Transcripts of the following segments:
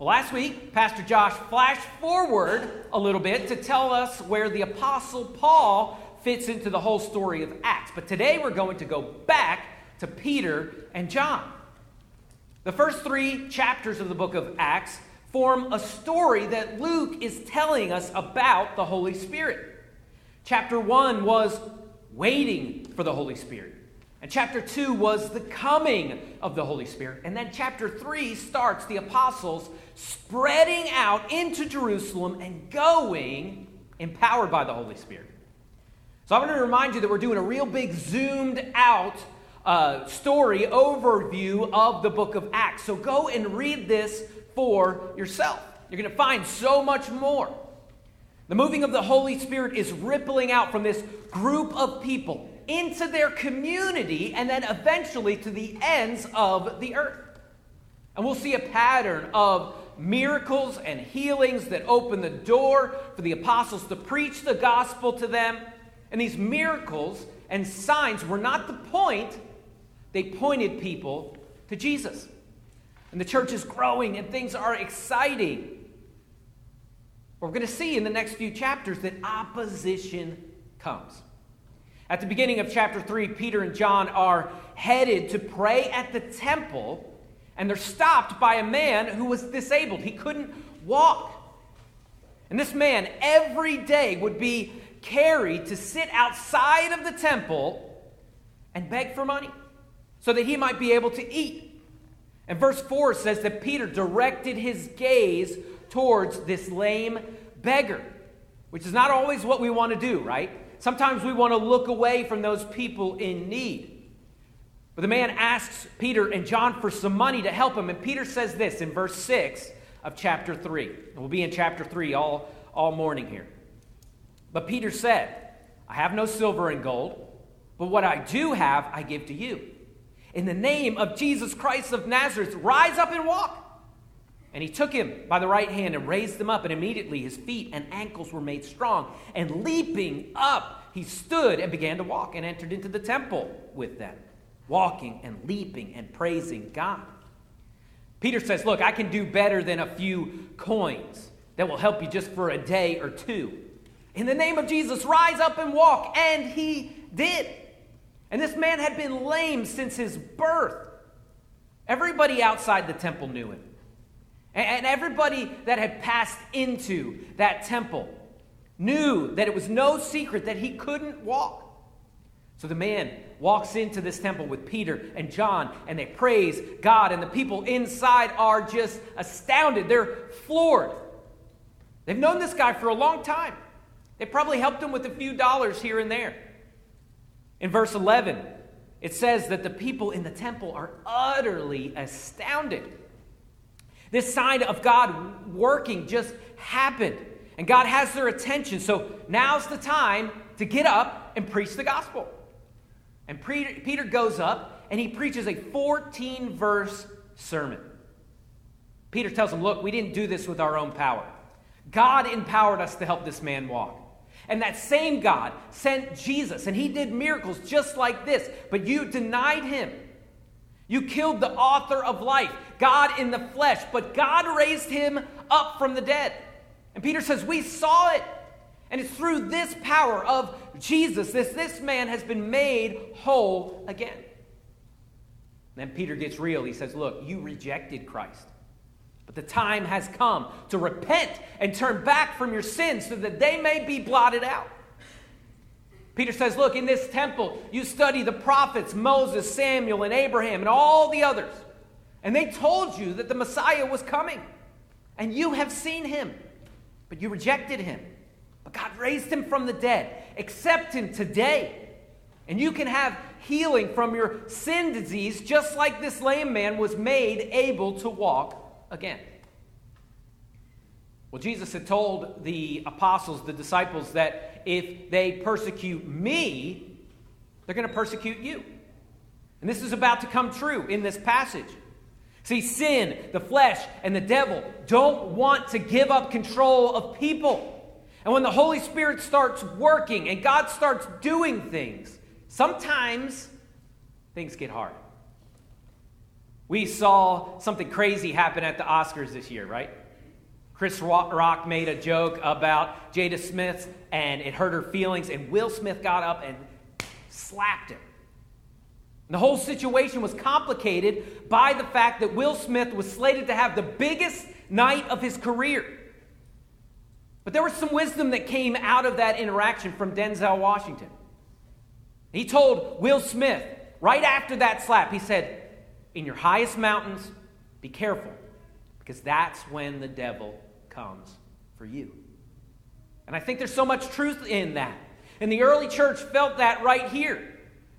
Last week, Pastor Josh flashed forward a little bit to tell us where the Apostle Paul fits into the whole story of Acts. But today we're going to go back to Peter and John. The first three chapters of the book of Acts form a story that Luke is telling us about the Holy Spirit. Chapter 1 was waiting for the Holy Spirit. And chapter 2 was the coming of the Holy Spirit. And then chapter 3 starts the apostles spreading out into Jerusalem and going empowered by the Holy Spirit. So I want to remind you that we're doing a real big zoomed out uh, story overview of the book of Acts. So go and read this for yourself. You're going to find so much more. The moving of the Holy Spirit is rippling out from this group of people into their community and then eventually to the ends of the earth. And we'll see a pattern of miracles and healings that open the door for the apostles to preach the gospel to them. And these miracles and signs were not the point, they pointed people to Jesus. And the church is growing and things are exciting. We're going to see in the next few chapters that opposition comes. At the beginning of chapter 3, Peter and John are headed to pray at the temple, and they're stopped by a man who was disabled. He couldn't walk. And this man every day would be carried to sit outside of the temple and beg for money so that he might be able to eat. And verse 4 says that Peter directed his gaze towards this lame beggar, which is not always what we want to do, right? Sometimes we want to look away from those people in need. But the man asks Peter and John for some money to help him. And Peter says this in verse 6 of chapter 3. And we'll be in chapter 3 all, all morning here. But Peter said, I have no silver and gold, but what I do have, I give to you. In the name of Jesus Christ of Nazareth, rise up and walk. And he took him by the right hand and raised him up, and immediately his feet and ankles were made strong. And leaping up, he stood and began to walk and entered into the temple with them, walking and leaping and praising God. Peter says, Look, I can do better than a few coins that will help you just for a day or two. In the name of Jesus, rise up and walk. And he did. And this man had been lame since his birth. Everybody outside the temple knew him. And everybody that had passed into that temple knew that it was no secret that he couldn't walk. So the man walks into this temple with Peter and John, and they praise God, and the people inside are just astounded. They're floored. They've known this guy for a long time. They probably helped him with a few dollars here and there. In verse 11, it says that the people in the temple are utterly astounded. This sign of God working just happened. And God has their attention. So now's the time to get up and preach the gospel. And Peter goes up and he preaches a 14 verse sermon. Peter tells him, Look, we didn't do this with our own power. God empowered us to help this man walk. And that same God sent Jesus, and he did miracles just like this, but you denied him. You killed the author of life, God in the flesh, but God raised him up from the dead. And Peter says, We saw it. And it's through this power of Jesus that this man has been made whole again. then Peter gets real. He says, Look, you rejected Christ. But the time has come to repent and turn back from your sins so that they may be blotted out. Peter says, Look, in this temple, you study the prophets Moses, Samuel, and Abraham, and all the others. And they told you that the Messiah was coming. And you have seen him, but you rejected him. But God raised him from the dead. Accept him today. And you can have healing from your sin disease, just like this lame man was made able to walk again. Well, Jesus had told the apostles, the disciples, that if they persecute me, they're going to persecute you. And this is about to come true in this passage. See, sin, the flesh, and the devil don't want to give up control of people. And when the Holy Spirit starts working and God starts doing things, sometimes things get hard. We saw something crazy happen at the Oscars this year, right? Chris Rock made a joke about Jada Smith and it hurt her feelings, and Will Smith got up and slapped him. And the whole situation was complicated by the fact that Will Smith was slated to have the biggest night of his career. But there was some wisdom that came out of that interaction from Denzel Washington. He told Will Smith, right after that slap, he said, In your highest mountains, be careful, because that's when the devil comes for you. And I think there's so much truth in that. And the early church felt that right here.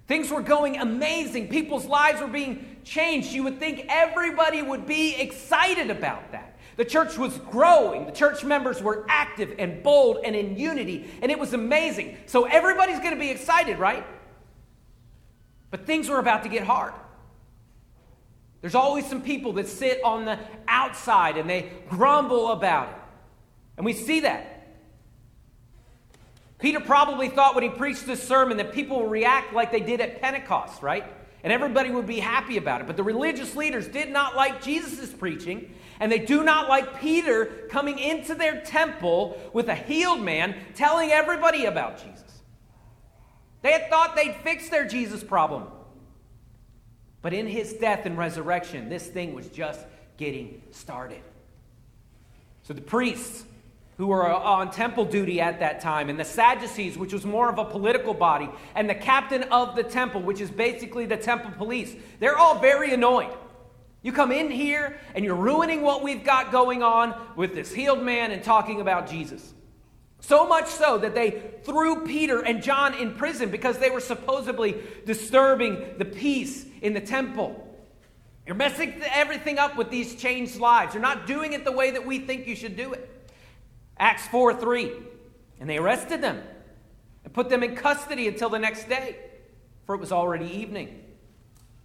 Things were going amazing. People's lives were being changed. You would think everybody would be excited about that. The church was growing. The church members were active and bold and in unity, and it was amazing. So everybody's going to be excited, right? But things were about to get hard. There's always some people that sit on the outside and they grumble about it. And we see that. Peter probably thought when he preached this sermon that people would react like they did at Pentecost, right? And everybody would be happy about it. But the religious leaders did not like Jesus' preaching, and they do not like Peter coming into their temple with a healed man telling everybody about Jesus. They had thought they'd fixed their Jesus problem. But in his death and resurrection, this thing was just getting started. So the priests who were on temple duty at that time, and the Sadducees, which was more of a political body, and the captain of the temple, which is basically the temple police, they're all very annoyed. You come in here and you're ruining what we've got going on with this healed man and talking about Jesus. So much so that they threw Peter and John in prison because they were supposedly disturbing the peace in the temple. You're messing everything up with these changed lives. You're not doing it the way that we think you should do it. Acts 4 3. And they arrested them and put them in custody until the next day, for it was already evening.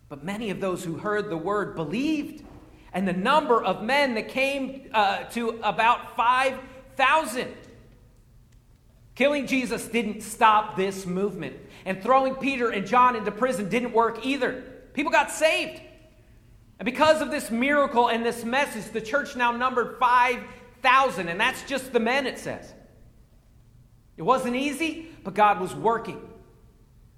But many of those who heard the word believed, and the number of men that came uh, to about 5,000. Killing Jesus didn't stop this movement. And throwing Peter and John into prison didn't work either. People got saved. And because of this miracle and this message, the church now numbered 5,000. And that's just the men, it says. It wasn't easy, but God was working.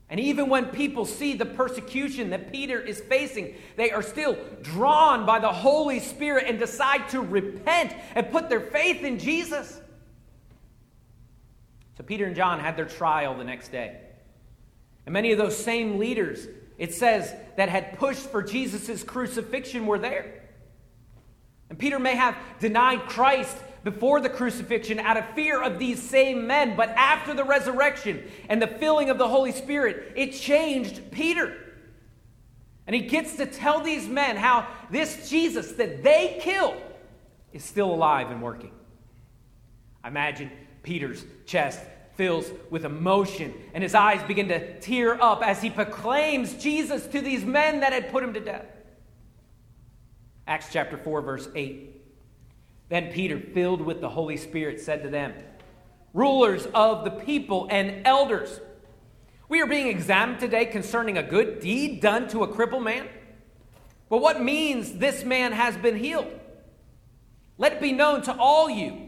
And even when people see the persecution that Peter is facing, they are still drawn by the Holy Spirit and decide to repent and put their faith in Jesus. So Peter and John had their trial the next day. And many of those same leaders, it says, that had pushed for Jesus' crucifixion were there. And Peter may have denied Christ before the crucifixion out of fear of these same men, but after the resurrection and the filling of the Holy Spirit, it changed Peter. And he gets to tell these men how this Jesus that they killed is still alive and working. I imagine Peter's chest fills with emotion, and his eyes begin to tear up as he proclaims Jesus to these men that had put him to death. Acts chapter 4, verse 8. Then Peter, filled with the Holy Spirit, said to them, Rulers of the people and elders, we are being examined today concerning a good deed done to a crippled man. Well, what means this man has been healed? Let it be known to all you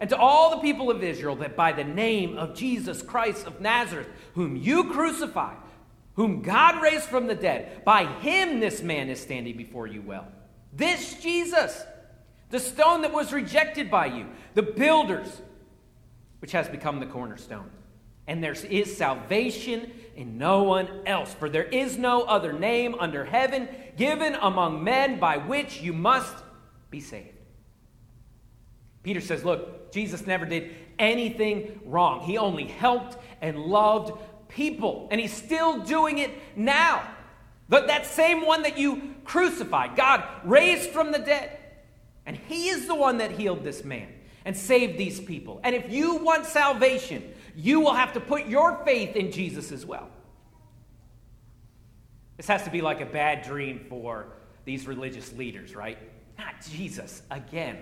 and to all the people of Israel that by the name of Jesus Christ of Nazareth, whom you crucified, whom God raised from the dead, by him this man is standing before you well. This Jesus, the stone that was rejected by you, the builders, which has become the cornerstone. And there is salvation in no one else, for there is no other name under heaven given among men by which you must be saved. Peter says, Look, Jesus never did anything wrong. He only helped and loved people. And he's still doing it now. But that same one that you crucified, God raised from the dead. And he is the one that healed this man and saved these people. And if you want salvation, you will have to put your faith in Jesus as well. This has to be like a bad dream for these religious leaders, right? Not Jesus again.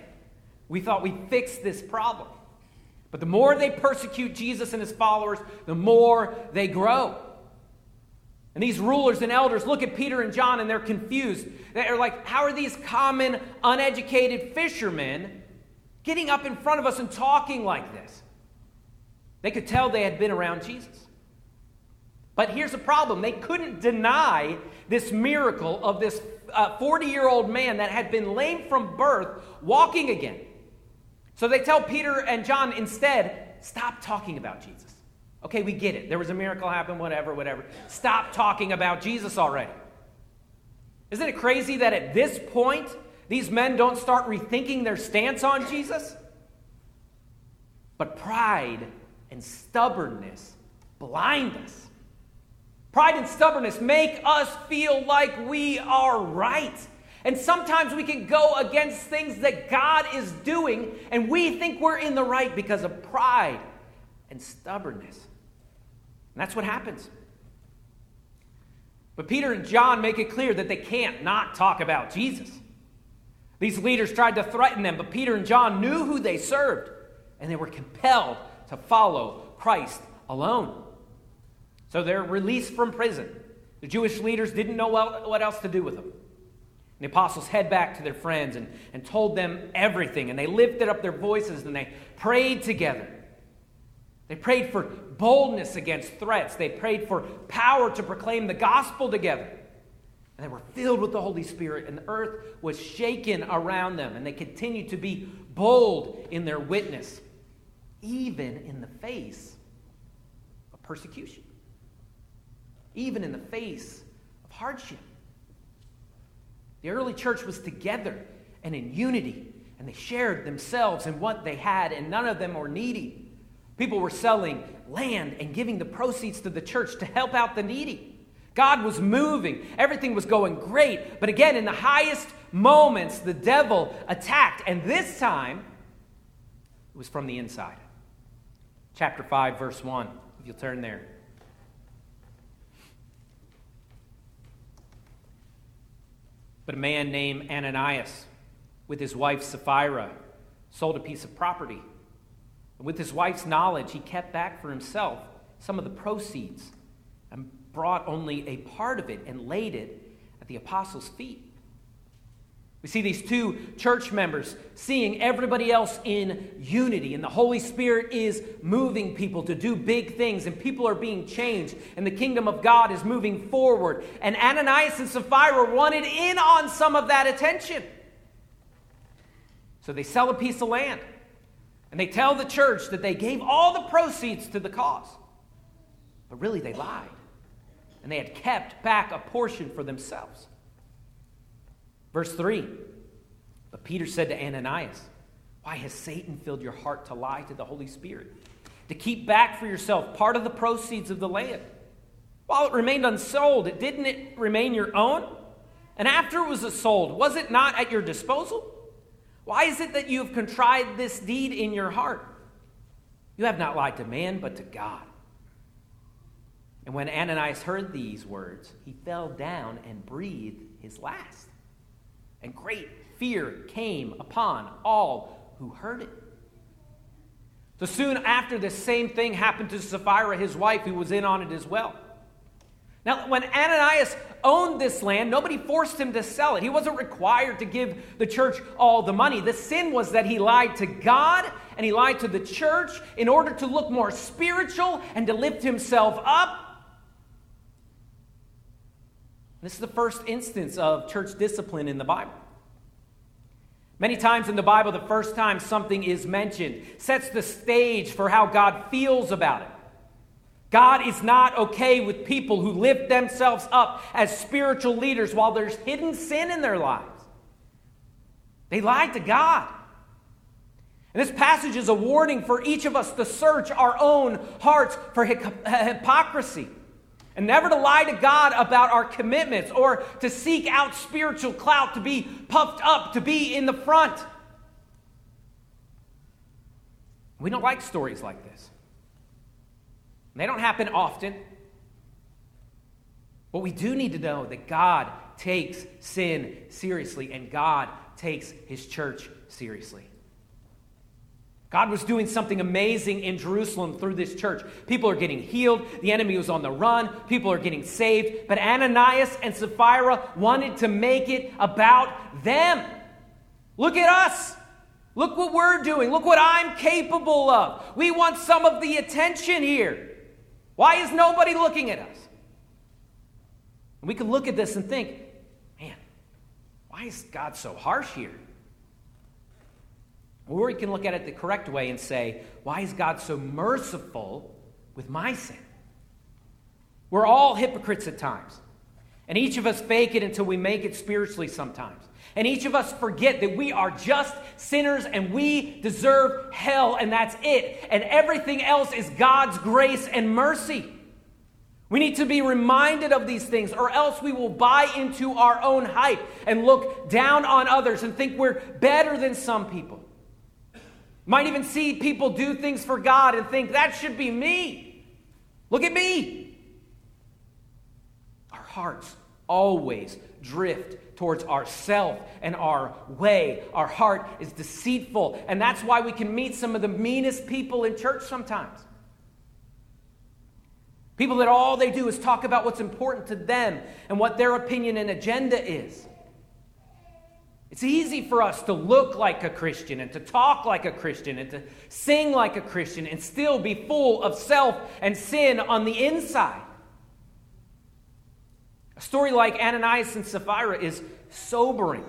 We thought we fixed this problem. But the more they persecute Jesus and his followers, the more they grow. And these rulers and elders look at Peter and John and they're confused. They're like, how are these common, uneducated fishermen getting up in front of us and talking like this? They could tell they had been around Jesus. But here's the problem they couldn't deny this miracle of this 40 uh, year old man that had been lame from birth walking again. So they tell Peter and John instead, stop talking about Jesus. Okay, we get it. There was a miracle happen, whatever, whatever. Stop talking about Jesus already. Isn't it crazy that at this point, these men don't start rethinking their stance on Jesus? But pride and stubbornness blind us. Pride and stubbornness make us feel like we are right. And sometimes we can go against things that God is doing, and we think we're in the right because of pride and stubbornness. And that's what happens. But Peter and John make it clear that they can't not talk about Jesus. These leaders tried to threaten them, but Peter and John knew who they served, and they were compelled to follow Christ alone. So they're released from prison. The Jewish leaders didn't know what else to do with them. The apostles head back to their friends and, and told them everything, and they lifted up their voices and they prayed together. They prayed for boldness against threats. They prayed for power to proclaim the gospel together. And they were filled with the Holy Spirit, and the earth was shaken around them. And they continued to be bold in their witness, even in the face of persecution, even in the face of hardship. The early church was together and in unity, and they shared themselves and what they had, and none of them were needy. People were selling land and giving the proceeds to the church to help out the needy. God was moving. Everything was going great. But again, in the highest moments, the devil attacked. And this time, it was from the inside. Chapter 5, verse 1, if you'll turn there. But a man named Ananias, with his wife Sapphira, sold a piece of property. And with his wife's knowledge, he kept back for himself some of the proceeds and brought only a part of it and laid it at the apostles' feet. We see these two church members seeing everybody else in unity, and the Holy Spirit is moving people to do big things, and people are being changed, and the kingdom of God is moving forward. And Ananias and Sapphira wanted in on some of that attention. So they sell a piece of land. And they tell the church that they gave all the proceeds to the cause. But really, they lied. And they had kept back a portion for themselves. Verse 3 But Peter said to Ananias, Why has Satan filled your heart to lie to the Holy Spirit? To keep back for yourself part of the proceeds of the land. While it remained unsold, it didn't it remain your own? And after it was sold, was it not at your disposal? Why is it that you have contrived this deed in your heart? You have not lied to man, but to God. And when Ananias heard these words, he fell down and breathed his last. And great fear came upon all who heard it. So soon after, the same thing happened to Sapphira, his wife, who was in on it as well. Now, when Ananias owned this land, nobody forced him to sell it. He wasn't required to give the church all the money. The sin was that he lied to God and he lied to the church in order to look more spiritual and to lift himself up. This is the first instance of church discipline in the Bible. Many times in the Bible, the first time something is mentioned sets the stage for how God feels about it. God is not okay with people who lift themselves up as spiritual leaders while there's hidden sin in their lives. They lied to God. And this passage is a warning for each of us to search our own hearts for hypocrisy and never to lie to God about our commitments or to seek out spiritual clout, to be puffed up, to be in the front. We don't like stories like this. They don't happen often. But we do need to know that God takes sin seriously and God takes his church seriously. God was doing something amazing in Jerusalem through this church. People are getting healed. The enemy was on the run. People are getting saved. But Ananias and Sapphira wanted to make it about them. Look at us. Look what we're doing. Look what I'm capable of. We want some of the attention here. Why is nobody looking at us? And we can look at this and think, man, why is God so harsh here? Or we can look at it the correct way and say, why is God so merciful with my sin? We're all hypocrites at times. And each of us fake it until we make it spiritually sometimes. And each of us forget that we are just sinners and we deserve hell, and that's it. And everything else is God's grace and mercy. We need to be reminded of these things, or else we will buy into our own hype and look down on others and think we're better than some people. Might even see people do things for God and think, that should be me. Look at me. Our hearts always drift towards ourself and our way. Our heart is deceitful, and that's why we can meet some of the meanest people in church sometimes. People that all they do is talk about what's important to them and what their opinion and agenda is. It's easy for us to look like a Christian and to talk like a Christian and to sing like a Christian and still be full of self and sin on the inside. A story like Ananias and Sapphira is sobering.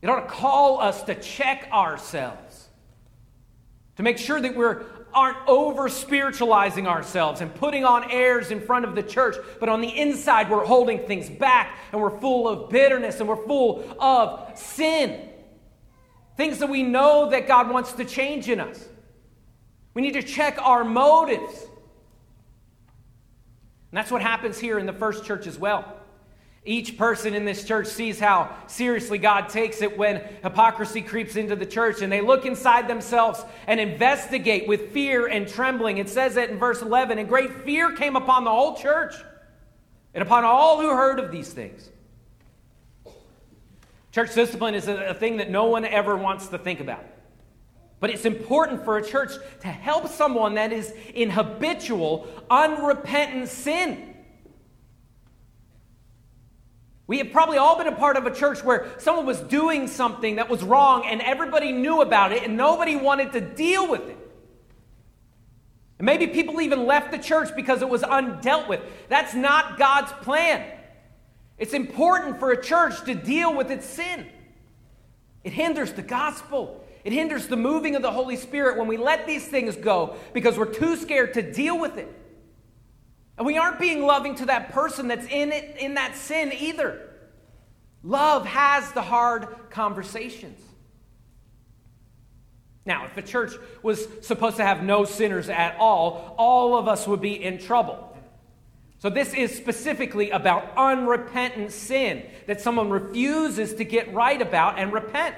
It ought to call us to check ourselves, to make sure that we're aren't over spiritualizing ourselves and putting on airs in front of the church, but on the inside, we're holding things back and we're full of bitterness and we're full of sin. Things that we know that God wants to change in us. We need to check our motives. And that's what happens here in the first church as well. Each person in this church sees how seriously God takes it when hypocrisy creeps into the church and they look inside themselves and investigate with fear and trembling. It says that in verse 11 and great fear came upon the whole church and upon all who heard of these things. Church discipline is a, thing that no one ever wants to think about. But it's important for a church to help someone that is in habitual, unrepentant sin. We have probably all been a part of a church where someone was doing something that was wrong and everybody knew about it and nobody wanted to deal with it. And maybe people even left the church because it was undealt with. That's not God's plan. It's important for a church to deal with its sin. It hinders the gospel. It hinders the moving of the Holy Spirit when we let these things go because we're too scared to deal with it. And we aren't being loving to that person that's in it in that sin either. Love has the hard conversations. Now, if the church was supposed to have no sinners at all, all of us would be in trouble. So, this is specifically about unrepentant sin that someone refuses to get right about and repent.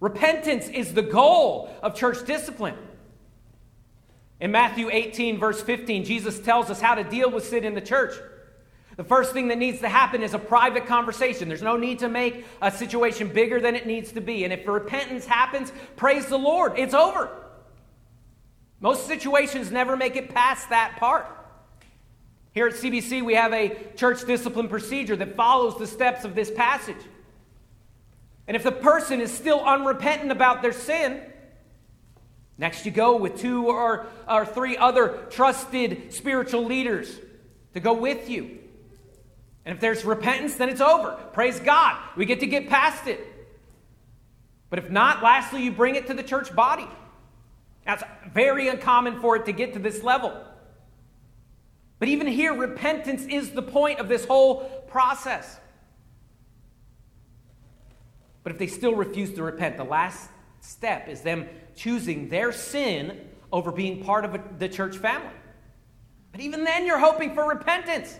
Repentance is the goal of church discipline. In Matthew 18, verse 15, Jesus tells us how to deal with sin in the church. The first thing that needs to happen is a private conversation. There's no need to make a situation bigger than it needs to be. And if repentance happens, praise the Lord. It's over. Most situations never make it past that part. Here at CBC, we have a church discipline procedure that follows the steps of this passage. And if the person is still unrepentant about their sin, Next, you go with two or, or three other trusted spiritual leaders to go with you. And if there's repentance, then it's over. Praise God. We get to get past it. But if not, lastly, you bring it to the church body. That's very uncommon for it to get to this level. But even here, repentance is the point of this whole process. But if they still refuse to repent, the last step is them choosing their sin over being part of a, the church family. But even then, you're hoping for repentance.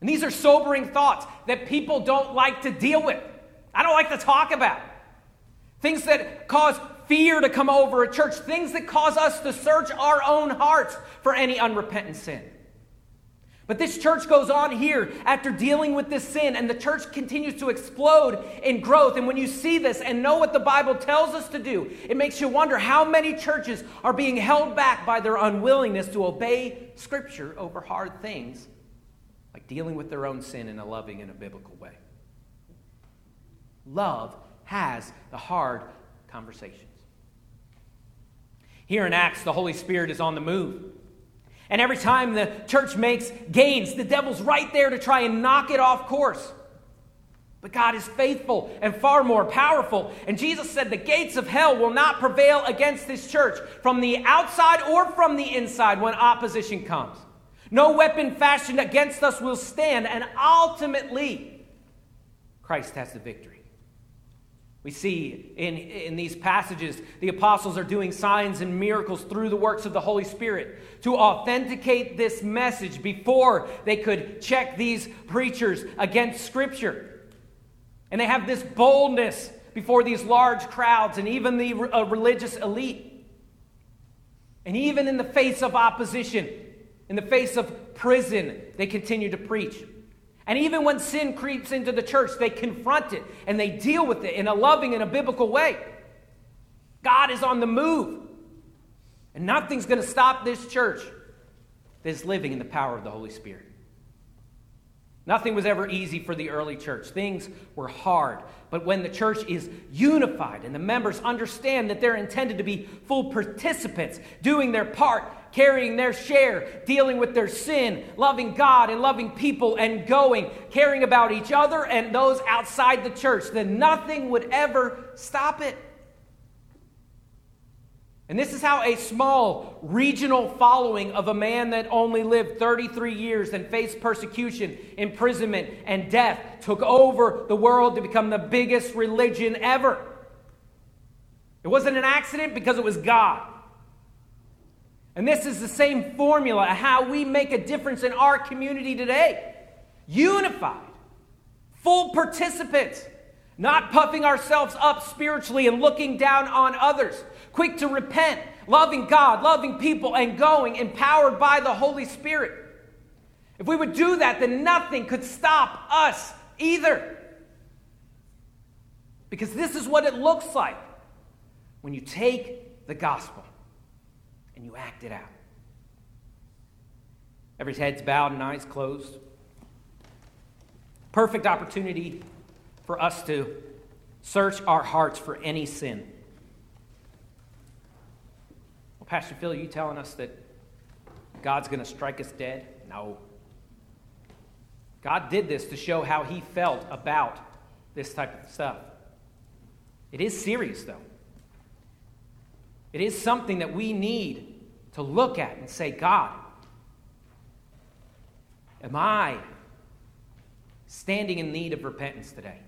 And these are sobering thoughts that people don't like to deal with. I don't like to talk about. Things that cause fear to come over a church, things that cause us to search our own hearts for any unrepentant sin. But this church goes on here after dealing with this sin, and the church continues to explode in growth. And when you see this and know what the Bible tells us to do, it makes you wonder how many churches are being held back by their unwillingness to obey Scripture over hard things, like dealing with their own sin in a loving and a biblical way. Love has the hard conversations. Here in Acts, the Holy Spirit is on the move. And every time the church makes gains, the devil's right there to try and knock it off course. But God is faithful and far more powerful. And Jesus said the gates of hell will not prevail against this church from the outside or from the inside when opposition comes. No weapon fashioned against us will stand, and ultimately, Christ has the victory. We see in, in these passages the apostles are doing signs and miracles through the works of the Holy Spirit to authenticate this message before they could check these preachers against Scripture. And they have this boldness before these large crowds and even the uh, religious elite. And even in the face of opposition, in the face of prison, they continue to preach. And even when sin creeps into the church, they confront it and they deal with it in a loving and a biblical way. God is on the move. And nothing's going to stop this church that is living in the power of the Holy Spirit. Nothing was ever easy for the early church. Things were hard. But when the church is unified and the members understand that they're intended to be full participants, doing their part, carrying their share, dealing with their sin, loving God and loving people, and going, caring about each other and those outside the church, then nothing would ever stop it. And this is how a small regional following of a man that only lived 33 years and faced persecution, imprisonment, and death took over the world to become the biggest religion ever. It wasn't an accident because it was God. And this is the same formula how we make a difference in our community today. Unified, full participants, not puffing ourselves up spiritually and looking down on others quick to repent, loving God, loving people, and going empowered by the Holy Spirit. If we would do that, then nothing could stop us either. Because this is what it looks like when you take the gospel and you act it out. Every head's bowed and eyes closed. Perfect opportunity for us to search our hearts for any sin. Well, Pastor Phil, are you telling us that God's going to strike us dead? No. God did this to show how he felt about this type of stuff. It is serious, though. It is something that we need to look at and say, God, am I standing in need of repentance today?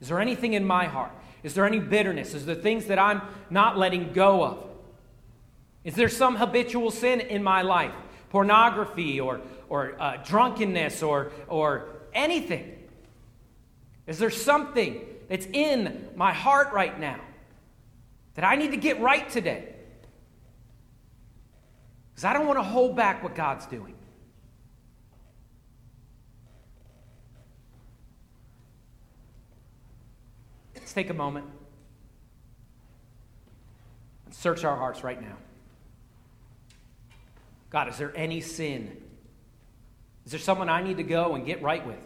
Is there anything in my heart? Is there any bitterness? Is there things that I'm not letting go of? Is there some habitual sin in my life? Pornography or, or uh, drunkenness or, or anything? Is there something that's in my heart right now that I need to get right today? Because I don't want to hold back what God's doing. Take a moment and search our hearts right now. God, is there any sin? Is there someone I need to go and get right with?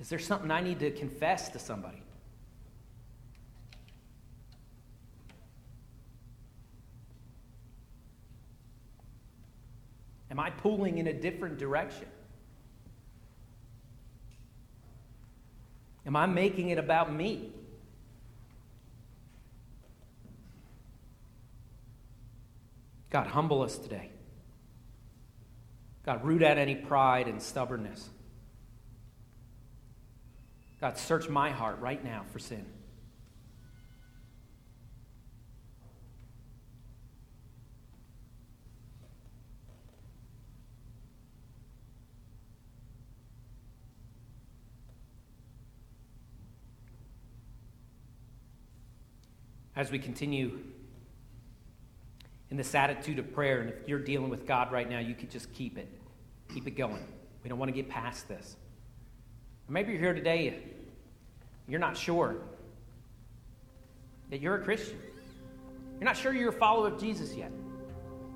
Is there something I need to confess to somebody? Am I pulling in a different direction? Am I making it about me? God, humble us today. God, root out any pride and stubbornness. God, search my heart right now for sin. As we continue in this attitude of prayer. And if you're dealing with God right now, you could just keep it. Keep it going. We don't want to get past this. maybe you're here today, you're not sure that you're a Christian. You're not sure you're a follower of Jesus yet.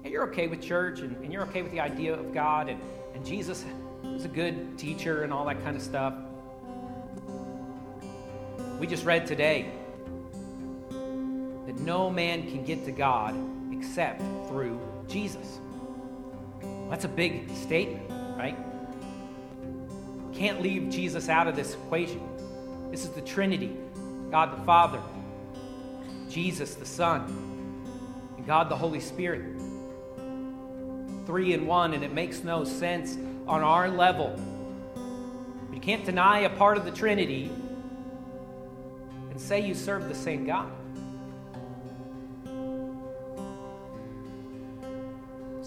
And you're okay with church and, and you're okay with the idea of God and, and Jesus is a good teacher and all that kind of stuff. We just read today no man can get to God except through Jesus. That's a big statement, right? Can't leave Jesus out of this equation. This is the Trinity God the Father, Jesus the Son, and God the Holy Spirit. Three in one, and it makes no sense on our level. You can't deny a part of the Trinity and say you serve the same God.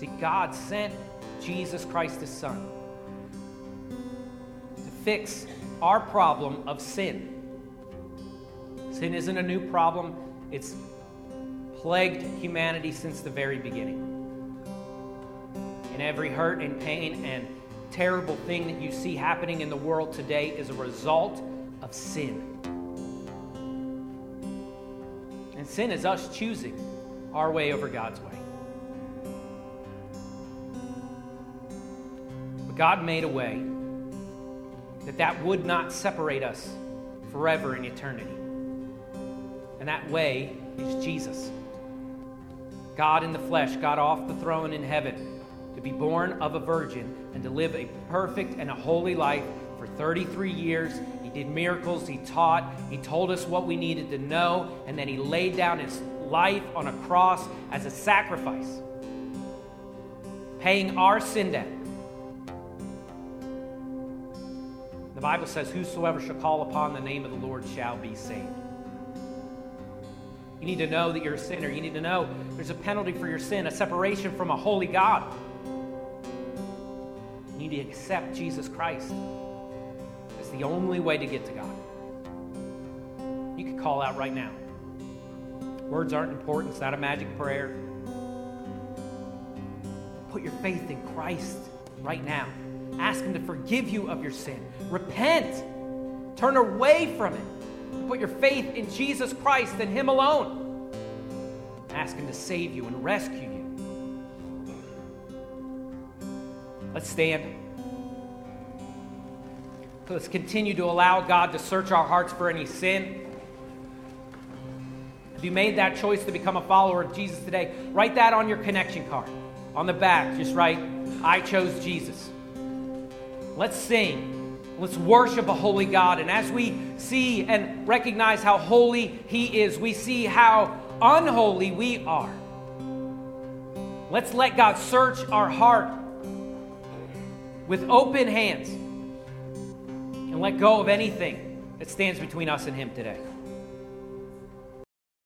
See, God sent Jesus Christ, his Son, to fix our problem of sin. Sin isn't a new problem, it's plagued humanity since the very beginning. And every hurt and pain and terrible thing that you see happening in the world today is a result of sin. And sin is us choosing our way over God's way. But God made a way that that would not separate us forever in eternity. And that way is Jesus. God in the flesh got off the throne in heaven to be born of a virgin and to live a perfect and a holy life for 33 years. He did miracles, he taught, he told us what we needed to know, and then he laid down his life on a cross as a sacrifice, paying our sin debt Bible says, Whosoever shall call upon the name of the Lord shall be saved. You need to know that you're a sinner. You need to know there's a penalty for your sin, a separation from a holy God. You need to accept Jesus Christ as the only way to get to God. You can call out right now. Words aren't important, it's not a magic prayer. Put your faith in Christ right now. Ask Him to forgive you of your sin. Repent. Turn away from it. Put your faith in Jesus Christ and Him alone. Ask Him to save you and rescue you. Let's stand. let's continue to allow God to search our hearts for any sin. If you made that choice to become a follower of Jesus today, write that on your connection card. On the back, just write, I chose Jesus. Let's sing. Let's worship a holy God. And as we see and recognize how holy He is, we see how unholy we are. Let's let God search our heart with open hands and let go of anything that stands between us and Him today.